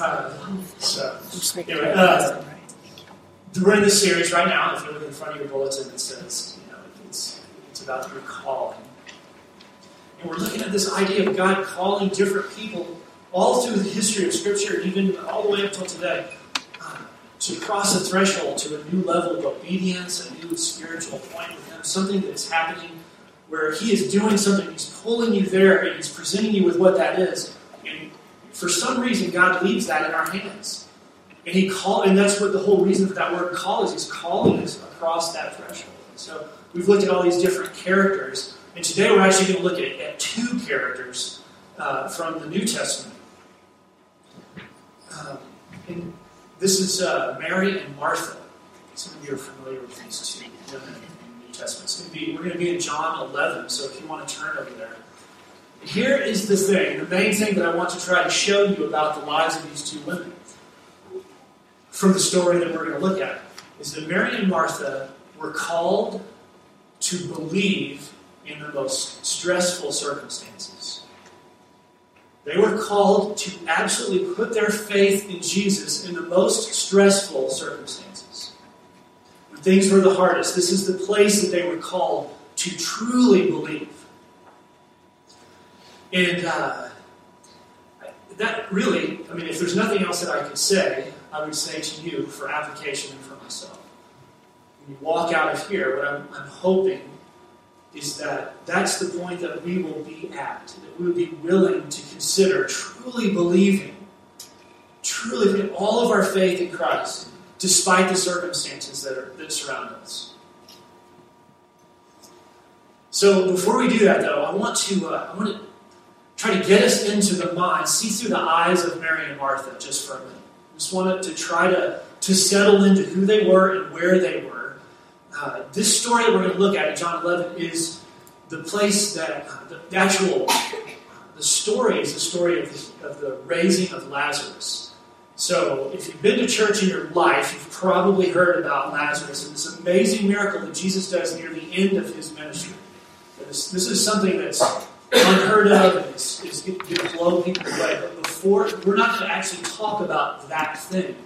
Uh, so, anyway, uh, in this series right now. If you look in front of your bulletin, it says, you know, it's, it's about your calling. And we're looking at this idea of God calling different people all through the history of Scripture, even all the way up until today, uh, to cross a threshold to a new level of obedience, a new spiritual point with Him, something that's happening where He is doing something, He's pulling you there, and He's presenting you with what that is. For some reason, God leaves that in our hands. And He call, and that's what the whole reason for that word call is. He's calling us across that threshold. So we've looked at all these different characters, and today we're actually going to look at, at two characters uh, from the New Testament. Um, and this is uh, Mary and Martha. Some of you are familiar with these two women in the New Testament. Going be, we're going to be in John 11, so if you want to turn over there. Here is the thing, the main thing that I want to try to show you about the lives of these two women from the story that we're going to look at is that Mary and Martha were called to believe in the most stressful circumstances. They were called to absolutely put their faith in Jesus in the most stressful circumstances. When things were the hardest, this is the place that they were called to truly believe. And uh, that really, I mean, if there's nothing else that I could say, I would say to you for application and for myself. When you walk out of here, what I'm, I'm hoping is that that's the point that we will be at, that we will be willing to consider truly believing, truly putting all of our faith in Christ, despite the circumstances that, are, that surround us. So before we do that, though, I want to uh, I want to try to get us into the mind, see through the eyes of Mary and Martha just for a minute. Just wanted to try to to settle into who they were and where they were uh, this story that we're going to look at in John 11 is the place that uh, the, the, actual the story is the story of the, of the raising of Lazarus. So, if you've been to church in your life, you've probably heard about Lazarus and this amazing miracle that Jesus does near the end of his ministry. This, this is something that's unheard of and is, is going to blow people away. But before, we're not going to actually talk about that thing.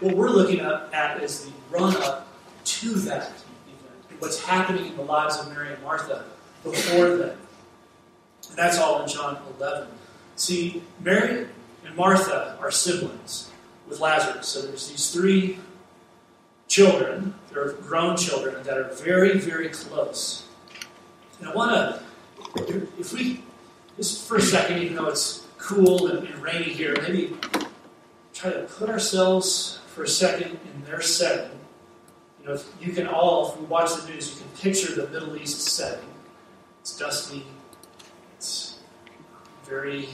What we're looking at, at is the run up to that event, what's happening in the lives of Mary and Martha before then. And that's all in John 11. See, Mary and Martha are siblings with Lazarus. So there's these three children, they're grown children, that are very, very close. And I want to, if we, just for a second, even though it's cool and, and rainy here, maybe try to put ourselves for a second in their setting you know, if you can all, if we watch the news, you can picture the Middle East setting. It's dusty. It's very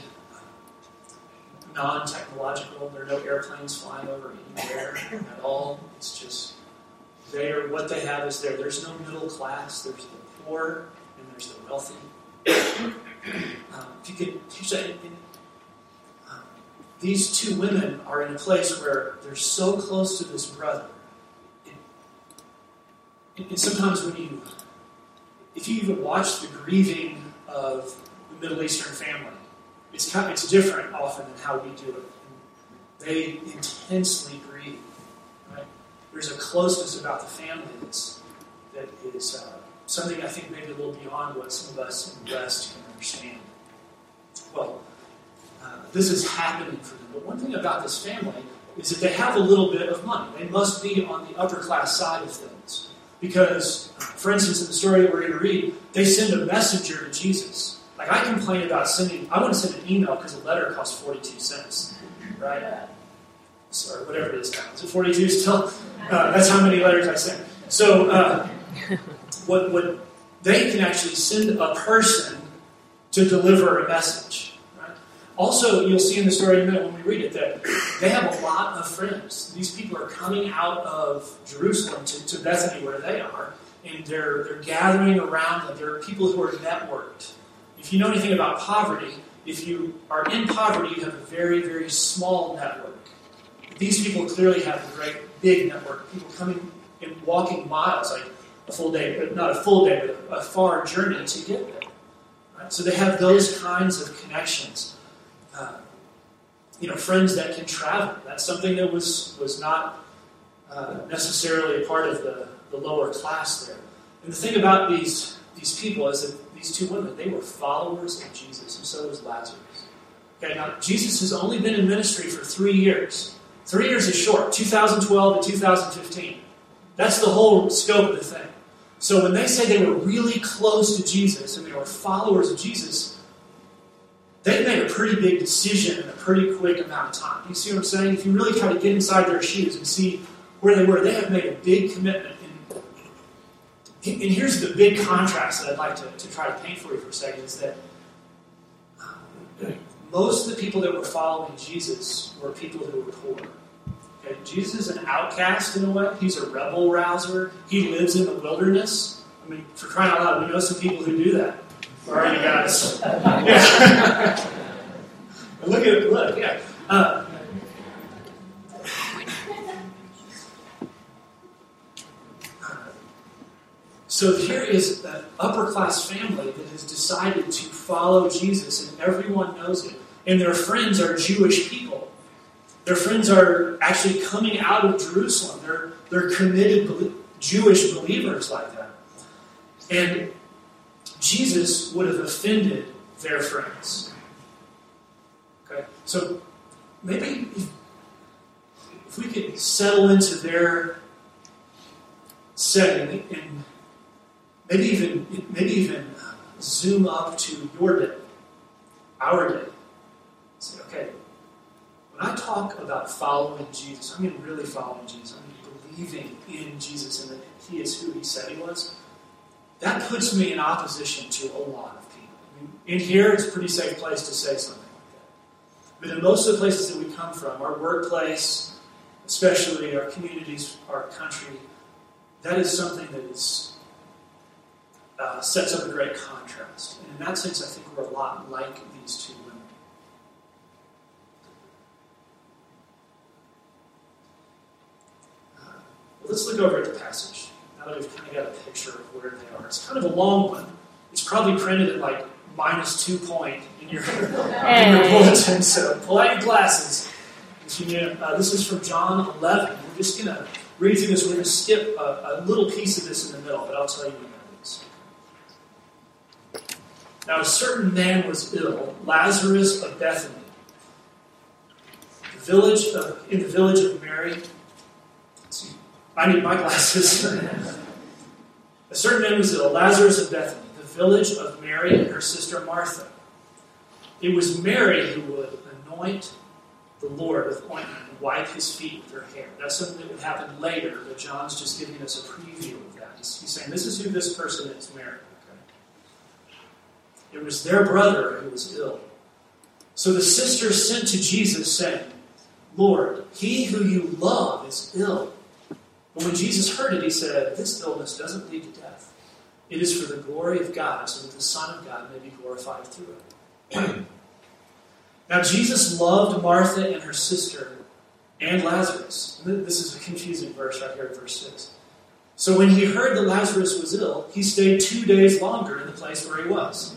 non-technological. There are no airplanes flying over anywhere at all. It's just there. what they have is there. There's no middle class. There's the poor and there's the wealthy. Um, if you could picture that, um, these two women are in a place where they're so close to this brother and sometimes when you, if you even watch the grieving of the Middle Eastern family, it's kind of, it's different often than how we do it. They intensely grieve. Right? There's a closeness about the family that's, that is uh, something I think maybe a little beyond what some of us in the West can understand. Well, uh, this is happening for them. But one thing about this family is that they have a little bit of money. They must be on the upper class side of things. Because, for instance, in the story that we're going to read, they send a messenger to Jesus. Like, I complain about sending, I want to send an email because a letter costs 42 cents, right? Sorry, whatever it is now. Is it 42 still? Uh, that's how many letters I send. So, uh, what, what they can actually send a person to deliver a message. Also, you'll see in the story in a minute when we read it that they have a lot of friends. These people are coming out of Jerusalem to, to Bethany, where they are, and they're, they're gathering around them. There are people who are networked. If you know anything about poverty, if you are in poverty, you have a very, very small network. These people clearly have a great big network. People coming and walking miles, like a full day, but not a full day, but a far journey to get there. Right? So they have those kinds of connections. Uh, you know, friends that can travel. That's something that was, was not uh, necessarily a part of the, the lower class there. And the thing about these, these people is that these two women, they were followers of Jesus, and so was Lazarus. Okay, now Jesus has only been in ministry for three years. Three years is short, 2012 to 2015. That's the whole scope of the thing. So when they say they were really close to Jesus and they were followers of Jesus, they made a pretty big decision in a pretty quick amount of time. You see what I'm saying? If you really try to get inside their shoes and see where they were, they have made a big commitment. And, here's the big contrast that I'd like to, to try to paint for you for a second is that um, most of the people that were following Jesus were people who were poor. Jesus is an outcast in a way. He's a rebel rouser. He lives in the wilderness. I mean, for crying out loud, we know some people who do that. Where are you guys? Yeah. look at it. Look, yeah. Uh, so here is an upper class family that has decided to follow Jesus, and everyone knows it. And their friends are Jewish people. Their friends are actually coming out of Jerusalem. They're, they're committed Jewish believers like that. And Jesus would have offended their friends. Okay? So maybe if, if we could settle into their setting and maybe even maybe even uh, zoom up to your day, our day. When I talk about following Jesus, I mean really following Jesus. I mean believing in Jesus and that He is who He said He was. That puts me in opposition to a lot of people. I mean, in here, it's a pretty safe place to say something like that. But in most of the places that we come from, our workplace, especially our communities, our country, that is something that is uh, sets up a great contrast. And in that sense, I think we're a lot like these two let's look over at the passage now that we've kind of got a picture of where they are. It's kind of a long one. It's probably printed at like minus two point in your, in your bulletin, so pull out your glasses. Uh, this is from John 11. We're just going to read through this. We're going to skip a, a, little piece of this in the middle, but I'll tell you what that is. Now, a certain man was ill, Lazarus of Bethany, the village of, in the village of Mary I need my glasses. a certain man was ill, Lazarus of Bethany, the village of Mary and her sister Martha. It was Mary who would anoint the Lord with ointment and wipe his feet with her hair. That's something that would happen later, but John's just giving us a preview of that. He's, he's saying, This is who this person is, Mary. Okay? It was their brother who was ill. So the sisters sent to Jesus, saying, Lord, he who you love is ill. But when Jesus heard it, he said, This illness doesn't lead to death. It is for the glory of God, so that the Son of God may be glorified through it. now, Jesus loved Martha and her sister and Lazarus. This is a confusing verse right here in verse 6. So when he heard that Lazarus was ill, he stayed two days longer in the place where he was.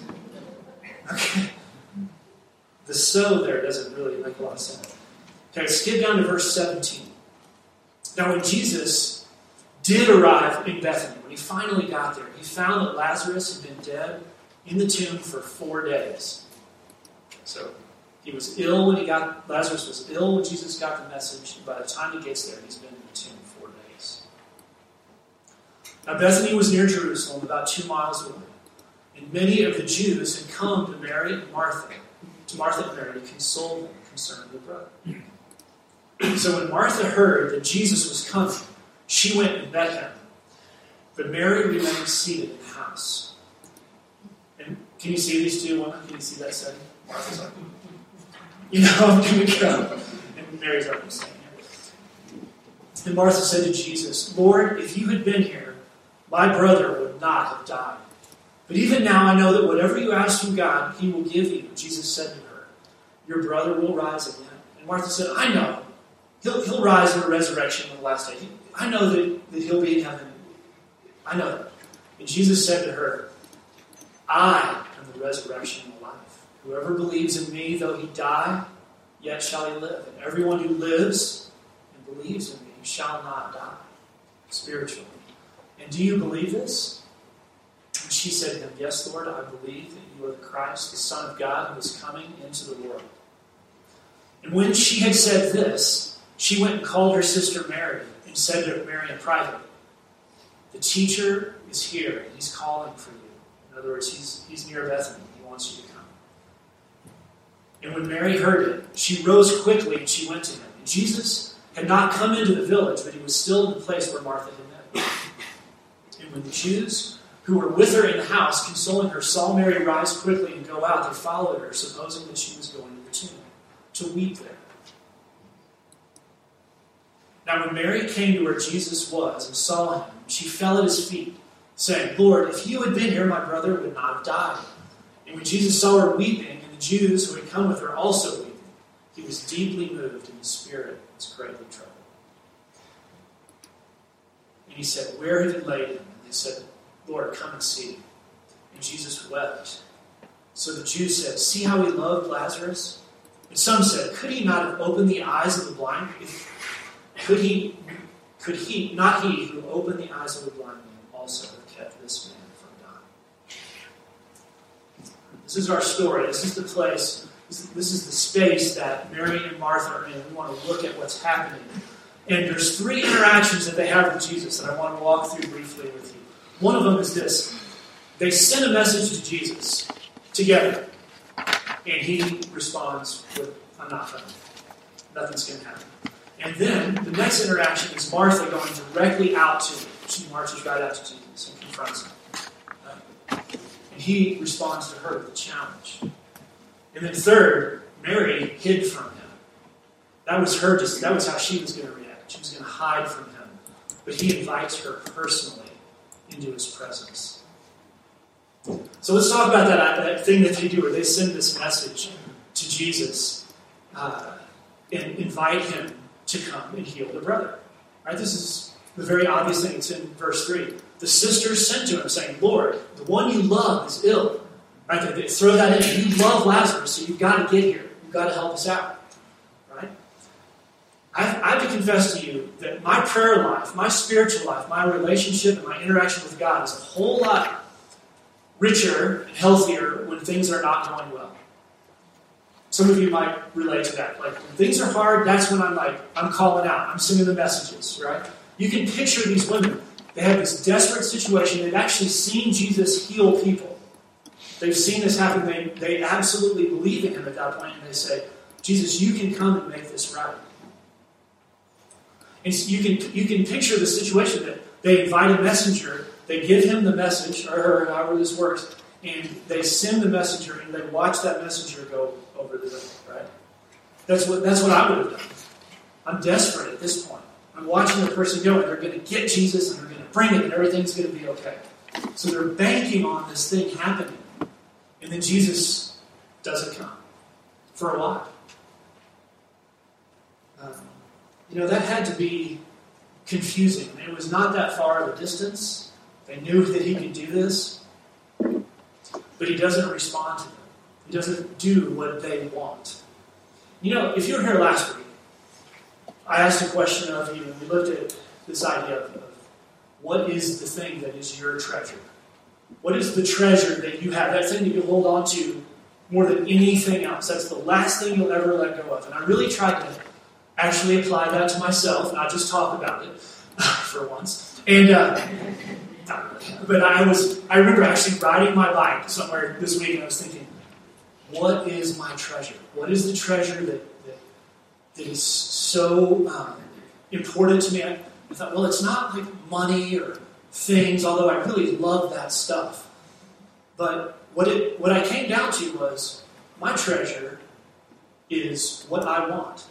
Okay. The so there doesn't really make a lot of sense. Okay, skip down to verse 17. Now, when Jesus did arrive in Bethany, when he finally got there, he found that Lazarus had been dead in the tomb for four days. So he was ill when he got Lazarus was ill when Jesus got the message. By the time he gets there, he's been in the tomb four days. Now Bethany was near Jerusalem, about two miles away, and many of the Jews had come to Mary and Martha, to Martha and Mary to console them concerning their brother. So when Martha heard that Jesus was coming, she went and met him. But Mary remained seated in the house. And can you see these two women? Can you see that setting? Martha's like, hmm, hmm, hmm, you know, I'm going to go. And Mary's like, And Martha said to Jesus, Lord, if you had been here, my brother would not have died. But even now I know that whatever you ask from God, he will give you. Jesus said to her, Your brother will rise again. And Martha said, I know He'll, he'll rise in the resurrection on the last day. I know that, that he'll be in heaven. I know that. And Jesus said to her, I am the resurrection and the life. Whoever believes in me, though he die, yet shall he live. And everyone who lives and believes in me shall not die spiritually. And do you believe this? And she said to him, Yes, Lord, I believe that you are the Christ, the Son of God, who is coming into the world. And when she had said this, she went and called her sister Mary and said to Mary in private, The teacher is here, and he's calling for you. In other words, he's, he's near Bethany. He wants you to come. And when Mary heard it, she rose quickly and she went to him. And Jesus had not come into the village, but he was still in the place where Martha had met. And when the Jews who were with her in the house, consoling her, saw Mary rise quickly and go out, they followed her, supposing that she was going to the tomb to weep there. Now, when Mary came to where Jesus was and saw him, she fell at his feet, saying, Lord, if you had been here, my brother would not have died. And when Jesus saw her weeping, and the Jews who had come with her also weeping, he was deeply moved, and his spirit was greatly troubled. And he said, Where have you laid him? And they said, Lord, come and see. And Jesus wept. So the Jews said, See how he loved Lazarus? And some said, Could he not have opened the eyes of the blind? Could he, could he, not he who opened the eyes of the blind man, also have kept this man from dying? This is our story. This is the place, this is the space that Mary and Martha are in. We want to look at what's happening. And there's three interactions that they have with Jesus that I want to walk through briefly with you. One of them is this they send a message to Jesus together. And he responds with, I'm not coming. Nothing's going to happen. And then the next interaction is Martha going directly out to him. She marches right out to Jesus and confronts him. And he responds to her with a challenge. And then third, Mary hid from him. That was her just that was how she was going to react. She was going to hide from him. But he invites her personally into his presence. So let's talk about that, that thing that they do, where they send this message to Jesus uh, and invite him to come and heal the brother. Right? This is the very obvious thing. It's in verse 3. The sisters sent to him, saying, Lord, the one you love is ill. Right? They, they throw that in. You love Lazarus, so you've got to get here. You've got to help us out. Right? I, I have to confess to you that my prayer life, my spiritual life, my relationship, and my interaction with God is a whole lot richer and healthier when things are not going well. Some of you might relate to that. Like when things are hard, that's when I'm like, I'm calling out, I'm sending the messages, right? You can picture these women. They have this desperate situation. They've actually seen Jesus heal people. They've seen this happen. They, they absolutely believe in him at that point, and they say, Jesus, you can come and make this right. And so you can you can picture the situation that they invite a messenger they give him the message, or however this works, and they send the messenger, and they watch that messenger go over the way, right? That's what, that's what I would have done. I'm desperate at this point. I'm watching the person go, and they're going to get Jesus, and they're going to bring it, and everything's going to be okay. So they're banking on this thing happening. And then Jesus doesn't come for a while. Um, you know, that had to be confusing. It was not that far of a distance. They knew that he could do this, but he doesn't respond to them. He doesn't do what they want. You know, if you were here last week, I asked a question of you, and we looked at this idea of, of what is the thing that is your treasure? What is the treasure that you have? That thing that you hold on to more than anything else. That's the last thing you'll ever let go of. And I really tried to actually apply that to myself, not just talk about it for once. And uh, but I was, I remember actually riding my bike somewhere this week and I was thinking, what is my treasure? What is the treasure that, that, that is so um, important to me? I, I thought, well, it's not like money or things, although I really love that stuff. But what, it, what I came down to was my treasure is what I want.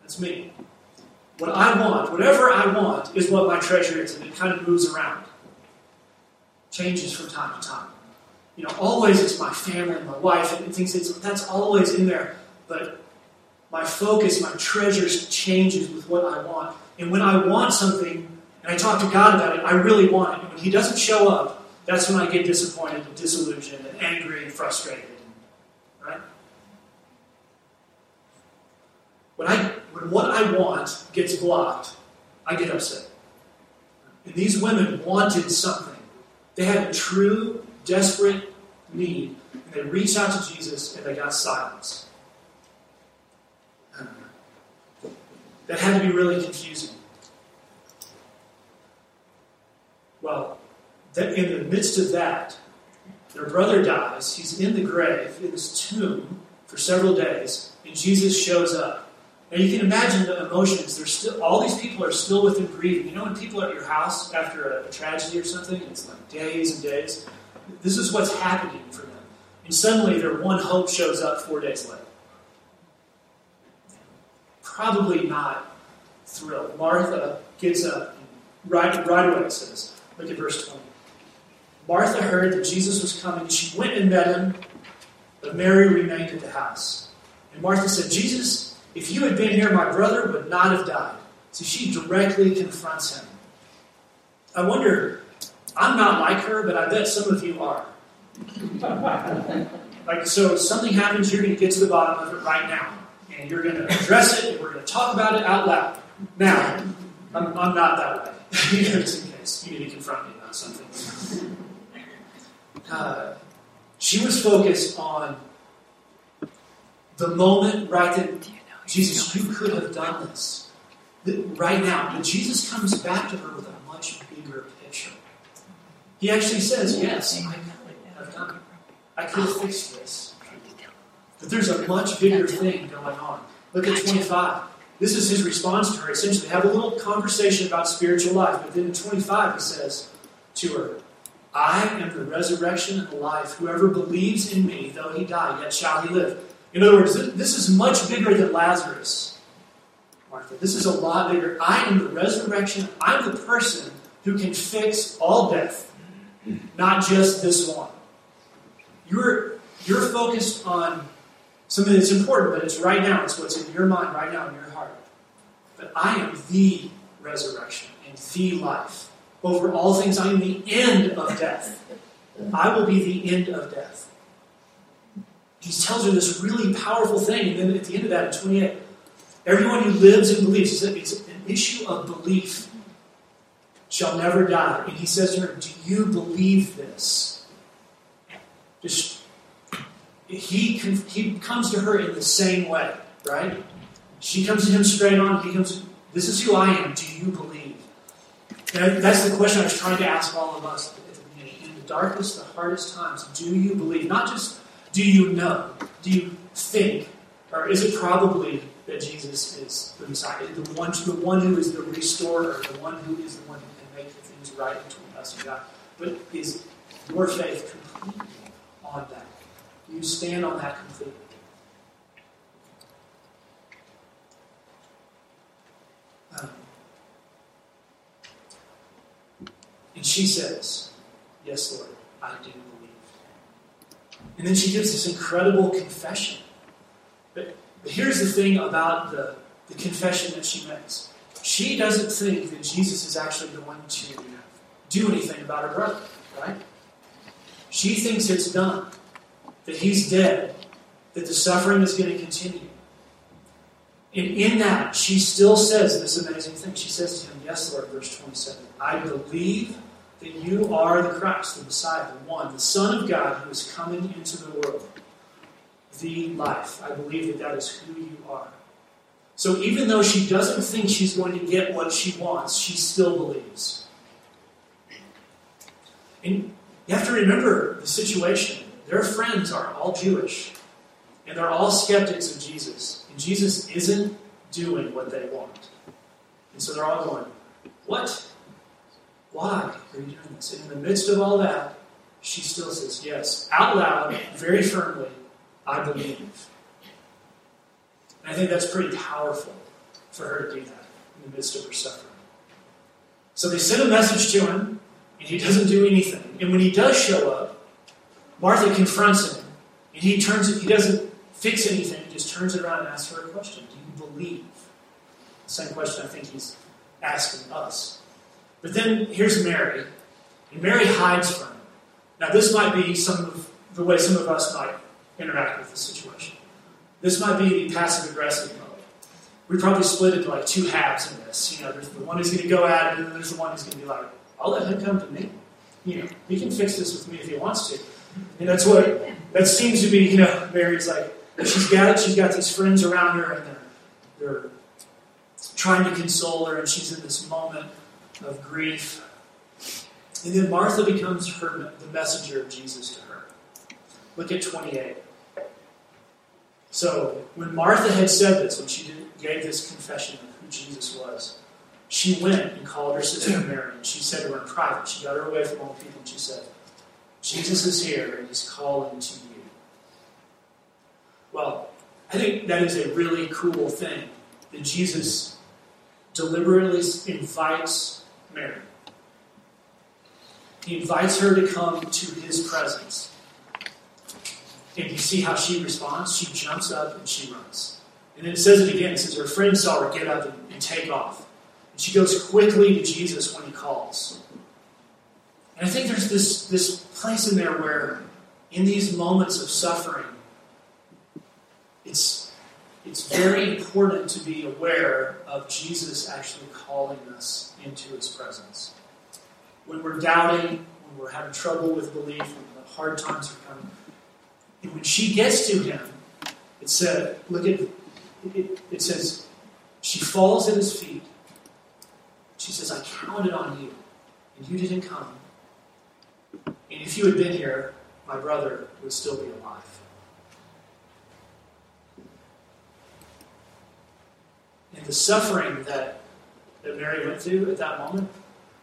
That's me. What I want, whatever I want, is what my treasure is, and it kind of moves around. Changes from time to time. You know, always it's my family, and my wife, and things it's, that's always in there. But my focus, my treasures changes with what I want. And when I want something, and I talk to God about it, I really want it. And when He doesn't show up, that's when I get disappointed and disillusioned and angry and frustrated. Right? when I when what I want gets blocked, I get upset. And these women wanted something. They had a true, desperate need, and they reached out to Jesus and they got silence. Um, that had to be really confusing. Well, in the midst of that, their brother dies. He's in the grave, in this tomb, for several days, and Jesus shows up. Now you can imagine the emotions. There's still all these people are still within grieving. You know when people are at your house after a, a tragedy or something, it's like days and days. This is what's happening for them. And suddenly their one hope shows up four days later. Probably not thrilled. Martha gets up right, right away says, look at verse 20. Martha heard that Jesus was coming, and she went and met him, but Mary remained at the house. And Martha said, Jesus, if you had been here, my brother would not have died. So she directly confronts him. I wonder, I'm not like her, but I bet some of you are. like, so if something happens, you're going to get to the bottom of it right now. And you're going to address it, and we're going to talk about it out loud. Now, I'm, I'm not that way. Just in case you need to confront me about something. Uh, she was focused on the moment, right, that Jesus, you could have done this. Right now. But Jesus comes back to her with a much bigger picture. He actually says, Yes, I have done it. I could have fixed this. But there's a much bigger thing going on. Look at 25. This is his response to her. Essentially, have a little conversation about spiritual life. But then in 25, he says to her, I am the resurrection and the life. Whoever believes in me, though he die, yet shall he live. In other words, this is much bigger than Lazarus, Martha. This is a lot bigger. I am the resurrection. I'm the person who can fix all death, not just this one. You're, you're focused on something that's important, but it's right now. It's what's in your mind right now in your heart. But I am the resurrection and the life. Over all things, I am the end of death. I will be the end of death. He tells her this really powerful thing, and then at the end of that, in 28, everyone who lives and believes, it's an issue of belief, shall never die. And he says to her, Do you believe this? Just, he, he comes to her in the same way, right? She comes to him straight on. He comes, This is who I am. Do you believe? And that's the question I was trying to ask all of us at the beginning. In the darkest, the hardest times, do you believe? Not just do you know? Do you think? Or is it probably that Jesus is the Messiah, the one, the one who is the restorer, the one who is the one who can make right between us and God? But is your faith completely on that? Do you stand on that completely? Um, and she says, Yes, Lord, I do believe. and then she gives this incredible confession. But, but here's the thing about the, the confession that she makes she doesn't think that Jesus is actually going to do anything about her brother, right? She thinks it's done, that he's dead, that the suffering is going to continue. And in that, she still says this amazing thing. She says to him, Yes, Lord, verse 27, I believe that you are the Christ, the Messiah, the one, the Son of God who is coming into the world. The life. I believe that that is who you are. So even though she doesn't think she's going to get what she wants, she still believes. And you have to remember the situation. Their friends are all Jewish, and they're all skeptics of Jesus. And Jesus isn't doing what they want. And so they're all going, What? Why are you doing this? And in the midst of all that, she still says, Yes, out loud, very firmly, I believe. And I think that's pretty powerful for her to do that in the midst of her suffering. So they send a message to him, and he doesn't do anything. And when he does show up, Martha confronts him, and he turns it, he doesn't fix anything, he just turns it around and asks her a question. Do you believe? The same question I think he's asking us. But then here's Mary, and Mary hides from him. Now, this might be some of the way some of us might interact with the situation. This might be the passive aggressive mode. we probably split into like two halves in this. You know, there's the one who's going to go at it, and then there's the one who's going to be like, I'll let him come to me. You know, he can fix this with me if he wants to. And that's what that seems to be. You know, Mary's like she's got it. she's got these friends around her, and they're they're trying to console her, and she's in this moment of grief. And then Martha becomes her the messenger of Jesus to her. Look at 28. So when Martha had said this, when she did, gave this confession of who Jesus was, she went and called her sister Mary, and she said to her in private, she got her away from all the people, and she said, Jesus is here, and he's calling to you. Well, I think that is a really cool thing that Jesus deliberately invites Mary. He invites her to come to his presence. And you see how she responds? She jumps up and she runs. And then it says it again. It says her friend saw her get up and, and take off. And she goes quickly to Jesus when he calls. And I think there's this, this place in there where, in these moments of suffering, it's, it's very important to be aware of Jesus actually calling us into his presence. When we're doubting, when we're having trouble with belief, when the hard times are coming, and when she gets to him, it said, look at it, it says, she falls at his feet. She says, I counted on you, and you didn't come. And if you had been here, my brother would still be alive. And the suffering that, that Mary went through at that moment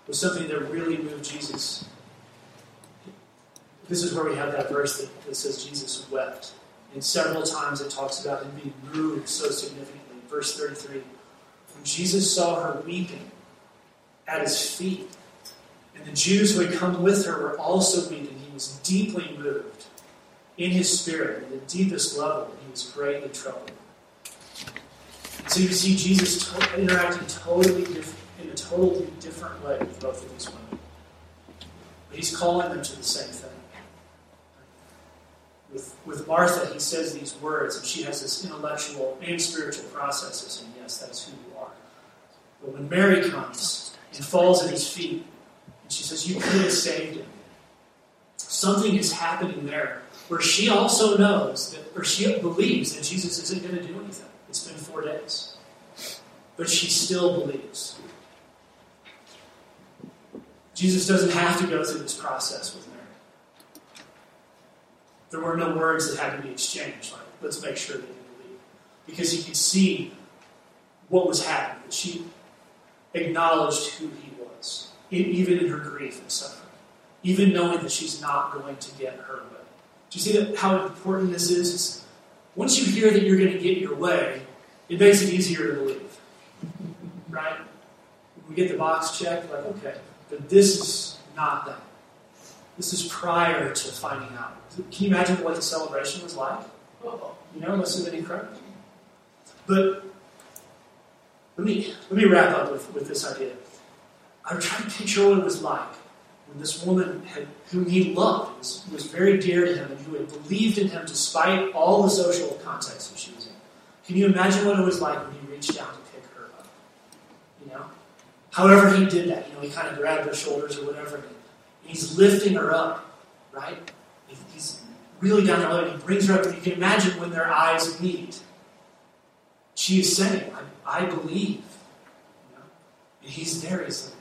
was something that really moved Jesus. This is where we have that verse that, that says Jesus wept. And several times it talks about him being moved so significantly. Verse 33 When Jesus saw her weeping at his feet, and the Jews who had come with her were also weeping, he was deeply moved in his spirit, at the deepest level, he was greatly troubled. So you see Jesus to- interacting totally in a totally different way with both of these women. But he's calling them to the same thing. With, with Martha, he says these words, and she has this intellectual and spiritual process of saying, Yes, that's who you are. But when Mary comes and falls at his feet, and she says, You could have saved him, something is happening there where she also knows that, or she believes that Jesus isn't going to do anything. It's been four days. But she still believes. Jesus doesn't have to go through this process with. There were no words that had to be exchanged, like, let's make sure that you believe. Because he could see what was happening, that she acknowledged who he was, even in her grief and suffering, even knowing that she's not going to get her way. Do you see that, how important this is? It's, once you hear that you're going to get your way, it makes it easier to believe. Right? We get the box checked, like, okay, but this is not that. This is prior to finding out. Can you imagine what the celebration was like? You know, must have been incredible. But let me let me wrap up with, with this idea. I'm trying to picture what it was like when this woman had, whom he loved was, was very dear to him and who had believed in him despite all the social context that she was in. Can you imagine what it was like when he reached down to pick her up? You know? However he did that, you know, he kind of grabbed her shoulders or whatever, and he's lifting her up, right? He's really down there, and he brings her up, and you can imagine when their eyes meet. She is saying, I, I believe. You know? And he's there, he's like,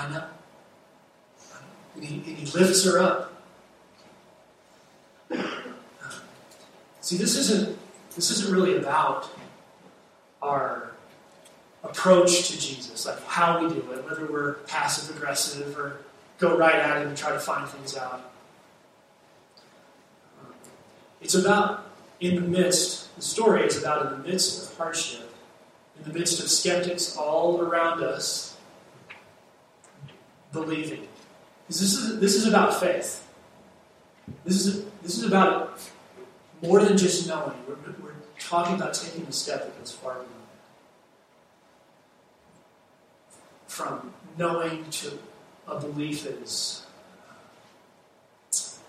I know. And he, and he lifts her up. See, this isn't this isn't really about our approach to Jesus, like how we do it, whether we're passive aggressive or go right at it and try to find things out. It's about in the midst, the story is about in the midst of hardship, in the midst of skeptics all around us, believing. This is, this is about faith. This is, this is about more than just knowing. We're, we're talking about taking a step that goes far beyond that. From knowing to a belief is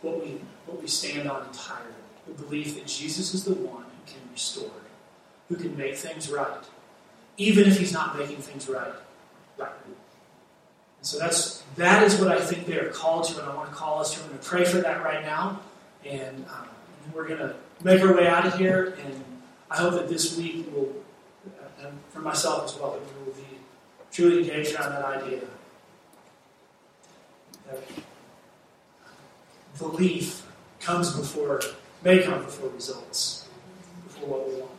what we, what we stand on entirely. The belief that Jesus is the one who can restore, who can make things right, even if he's not making things right. Right. And so that's that is what I think they are called to, and I want to call us to. I'm going to pray for that right now, and, um, we're going to make our way out of here. And I hope that this week will, uh, and for myself as well, that we will be truly engaged around that idea. That belief comes before, may come before results, before what we want.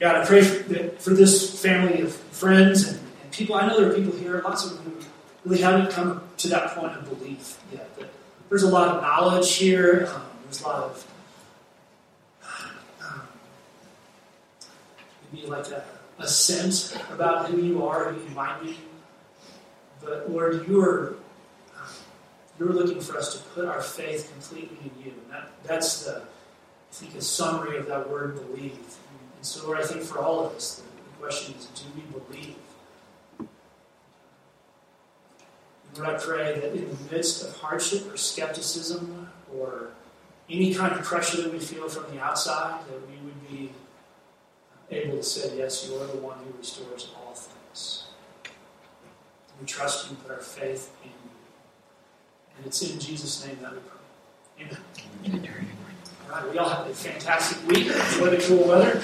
God, I pray for, for this family of friends and, and, people. I know there are people here, lots of them who really haven't come to that point of belief yet. That there's a lot of knowledge here. Um, there's a lot of um, maybe like a, a sense about who you are, who you might be. But Lord, you are you're looking for us to put our faith completely in you. And that, that's the, I think, a summary of that word believe. And so, Lord, I think for all of us, the, the question is do we believe? And Lord, I pray that in the midst of hardship or skepticism or any kind of pressure that we feel from the outside, that we would be able to say, Yes, you are the one who restores all things. We trust you and put our faith in. And it's in Jesus' name that we pray. Amen. Amen. All right, we all have a fantastic week. Enjoy the cool weather.